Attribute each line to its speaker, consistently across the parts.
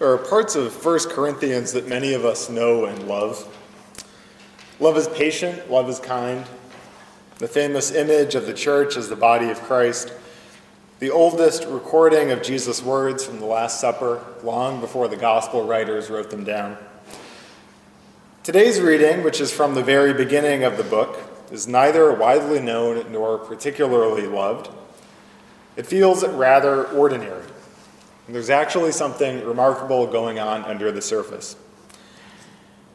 Speaker 1: There are parts of 1 Corinthians that many of us know and love. Love is patient, love is kind. The famous image of the church as the body of Christ. The oldest recording of Jesus' words from the Last Supper, long before the gospel writers wrote them down. Today's reading, which is from the very beginning of the book, is neither widely known nor particularly loved. It feels rather ordinary. There's actually something remarkable going on under the surface.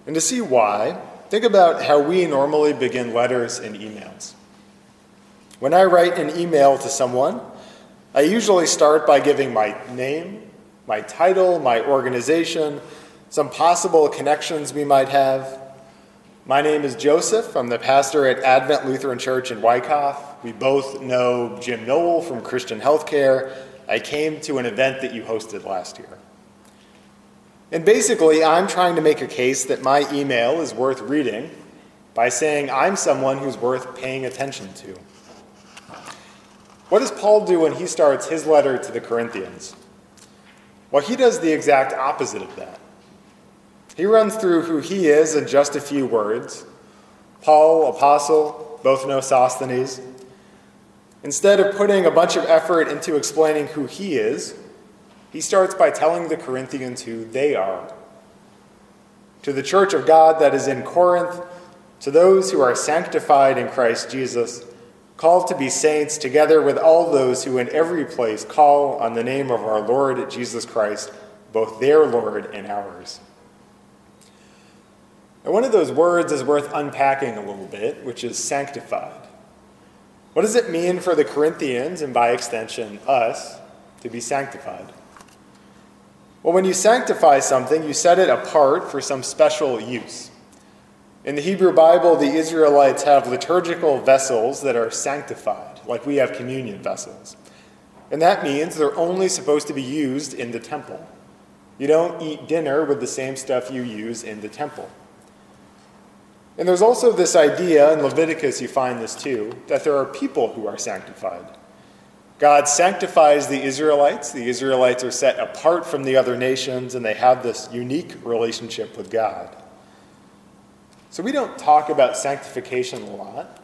Speaker 1: And to see why, think about how we normally begin letters and emails. When I write an email to someone, I usually start by giving my name, my title, my organization, some possible connections we might have. My name is Joseph. I'm the pastor at Advent Lutheran Church in Wyckoff. We both know Jim Noel from Christian Healthcare I came to an event that you hosted last year. And basically, I'm trying to make a case that my email is worth reading by saying I'm someone who's worth paying attention to. What does Paul do when he starts his letter to the Corinthians? Well, he does the exact opposite of that. He runs through who he is in just a few words. Paul, apostle, both know Sosthenes. Instead of putting a bunch of effort into explaining who he is, he starts by telling the Corinthians who they are. To the church of God that is in Corinth, to those who are sanctified in Christ Jesus, called to be saints, together with all those who in every place call on the name of our Lord Jesus Christ, both their Lord and ours. And one of those words is worth unpacking a little bit, which is sanctified. What does it mean for the Corinthians, and by extension, us, to be sanctified? Well, when you sanctify something, you set it apart for some special use. In the Hebrew Bible, the Israelites have liturgical vessels that are sanctified, like we have communion vessels. And that means they're only supposed to be used in the temple. You don't eat dinner with the same stuff you use in the temple. And there's also this idea, in Leviticus you find this too, that there are people who are sanctified. God sanctifies the Israelites. The Israelites are set apart from the other nations, and they have this unique relationship with God. So we don't talk about sanctification a lot,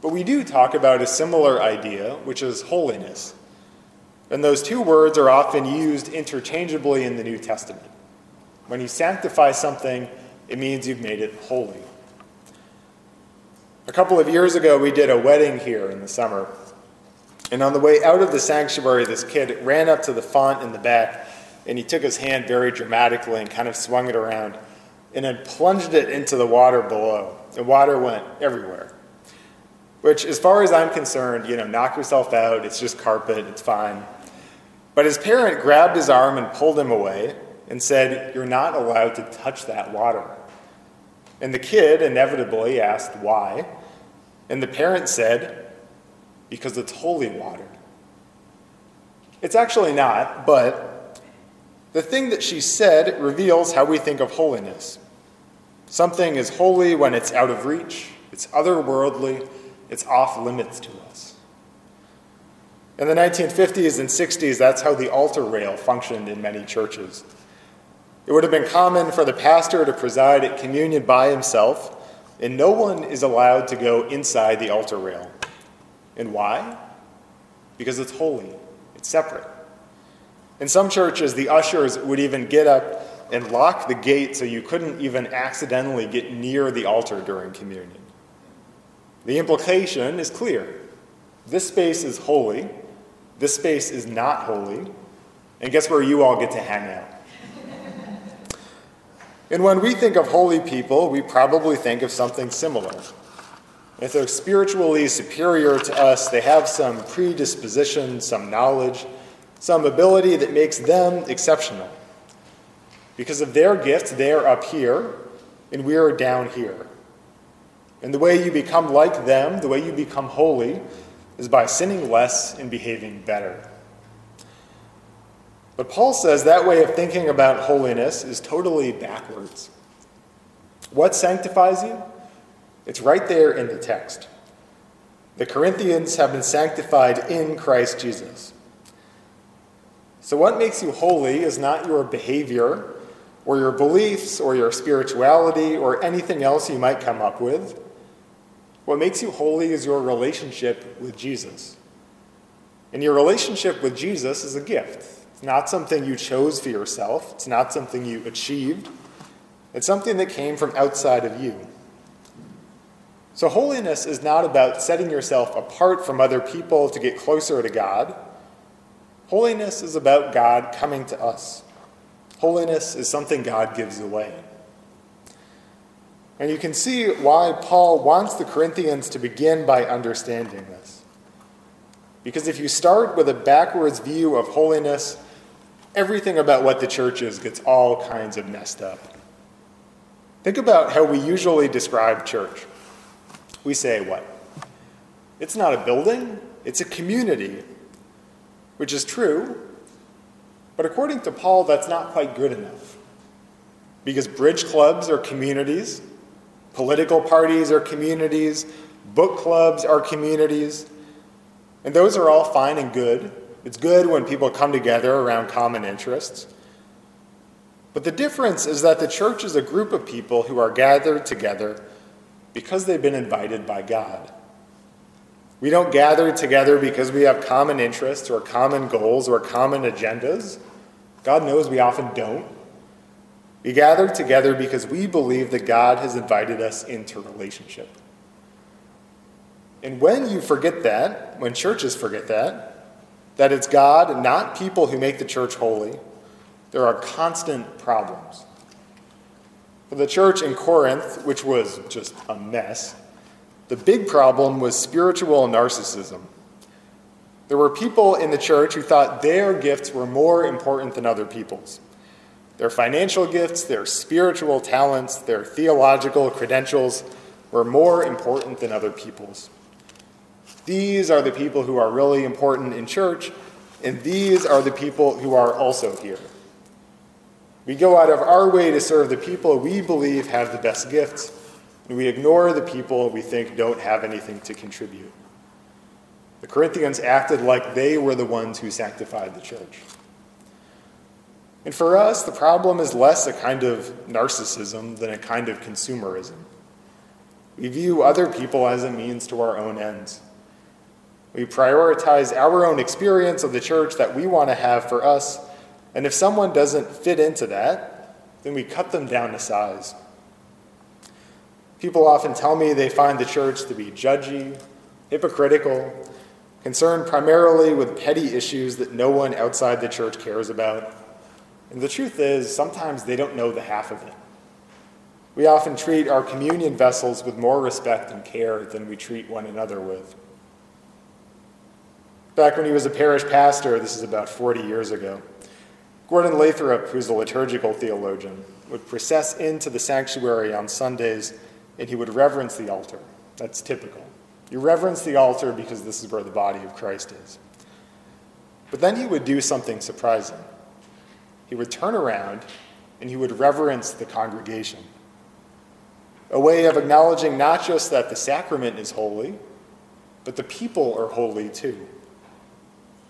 Speaker 1: but we do talk about a similar idea, which is holiness. And those two words are often used interchangeably in the New Testament. When you sanctify something, it means you've made it holy. A couple of years ago, we did a wedding here in the summer. And on the way out of the sanctuary, this kid ran up to the font in the back and he took his hand very dramatically and kind of swung it around and then plunged it into the water below. The water went everywhere. Which, as far as I'm concerned, you know, knock yourself out. It's just carpet, it's fine. But his parent grabbed his arm and pulled him away and said, You're not allowed to touch that water. And the kid inevitably asked why. And the parent said, Because it's holy water. It's actually not, but the thing that she said reveals how we think of holiness. Something is holy when it's out of reach, it's otherworldly, it's off limits to us. In the 1950s and 60s, that's how the altar rail functioned in many churches. It would have been common for the pastor to preside at communion by himself, and no one is allowed to go inside the altar rail. And why? Because it's holy, it's separate. In some churches, the ushers would even get up and lock the gate so you couldn't even accidentally get near the altar during communion. The implication is clear this space is holy, this space is not holy, and guess where you all get to hang out? And when we think of holy people, we probably think of something similar. If they're spiritually superior to us, they have some predisposition, some knowledge, some ability that makes them exceptional. Because of their gifts, they're up here, and we're down here. And the way you become like them, the way you become holy, is by sinning less and behaving better. But Paul says that way of thinking about holiness is totally backwards. What sanctifies you? It's right there in the text. The Corinthians have been sanctified in Christ Jesus. So, what makes you holy is not your behavior or your beliefs or your spirituality or anything else you might come up with. What makes you holy is your relationship with Jesus. And your relationship with Jesus is a gift. It's not something you chose for yourself, it's not something you achieved. It's something that came from outside of you. So, holiness is not about setting yourself apart from other people to get closer to God. Holiness is about God coming to us. Holiness is something God gives away. And you can see why Paul wants the Corinthians to begin by understanding this. Because if you start with a backwards view of holiness, everything about what the church is gets all kinds of messed up. Think about how we usually describe church. We say what? It's not a building, it's a community, which is true, but according to Paul, that's not quite good enough. Because bridge clubs are communities, political parties are communities, book clubs are communities, and those are all fine and good. It's good when people come together around common interests. But the difference is that the church is a group of people who are gathered together because they've been invited by God. We don't gather together because we have common interests or common goals or common agendas. God knows we often don't. We gather together because we believe that God has invited us into relationship. And when you forget that, when churches forget that, that it's God, not people who make the church holy, there are constant problems. For the church in Corinth, which was just a mess, the big problem was spiritual narcissism. There were people in the church who thought their gifts were more important than other people's. Their financial gifts, their spiritual talents, their theological credentials were more important than other people's. These are the people who are really important in church, and these are the people who are also here. We go out of our way to serve the people we believe have the best gifts and we ignore the people we think don't have anything to contribute. The Corinthians acted like they were the ones who sanctified the church. And for us, the problem is less a kind of narcissism than a kind of consumerism. We view other people as a means to our own ends. We prioritize our own experience of the church that we want to have for us, and if someone doesn't fit into that, then we cut them down to size. People often tell me they find the church to be judgy, hypocritical, concerned primarily with petty issues that no one outside the church cares about. And the truth is, sometimes they don't know the half of it. We often treat our communion vessels with more respect and care than we treat one another with. Back when he was a parish pastor, this is about 40 years ago, Gordon Lathrop, who's a liturgical theologian, would process into the sanctuary on Sundays and he would reverence the altar. That's typical. You reverence the altar because this is where the body of Christ is. But then he would do something surprising. He would turn around and he would reverence the congregation. A way of acknowledging not just that the sacrament is holy, but the people are holy too.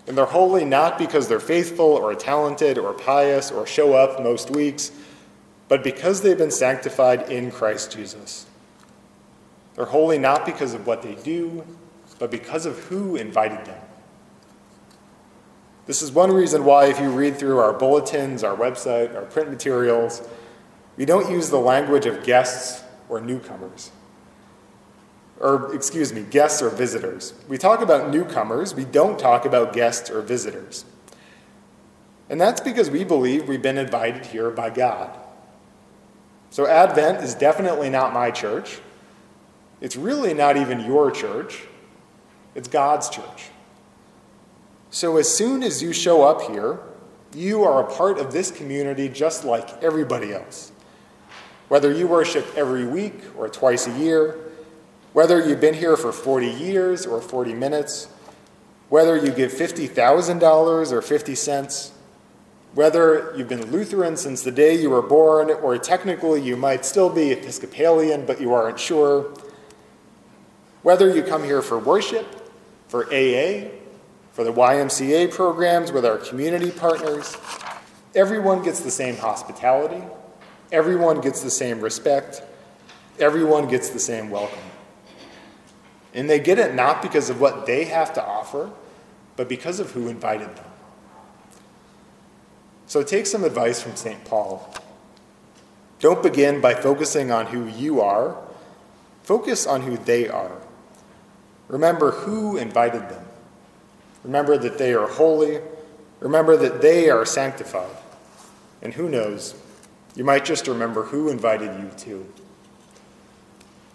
Speaker 1: And they're holy not because they're faithful or talented or pious or show up most weeks, but because they've been sanctified in Christ Jesus. They're holy not because of what they do, but because of who invited them. This is one reason why, if you read through our bulletins, our website, our print materials, we don't use the language of guests or newcomers. Or, excuse me, guests or visitors. We talk about newcomers, we don't talk about guests or visitors. And that's because we believe we've been invited here by God. So, Advent is definitely not my church. It's really not even your church, it's God's church. So as soon as you show up here, you are a part of this community just like everybody else. Whether you worship every week or twice a year, whether you've been here for 40 years or 40 minutes, whether you give $50,000 or 50 cents, whether you've been Lutheran since the day you were born, or technically you might still be Episcopalian but you aren't sure, whether you come here for worship, for AA, for the YMCA programs with our community partners. Everyone gets the same hospitality, everyone gets the same respect, everyone gets the same welcome. And they get it not because of what they have to offer, but because of who invited them. So take some advice from St. Paul. Don't begin by focusing on who you are, focus on who they are. Remember who invited them. Remember that they are holy. Remember that they are sanctified. And who knows, you might just remember who invited you too.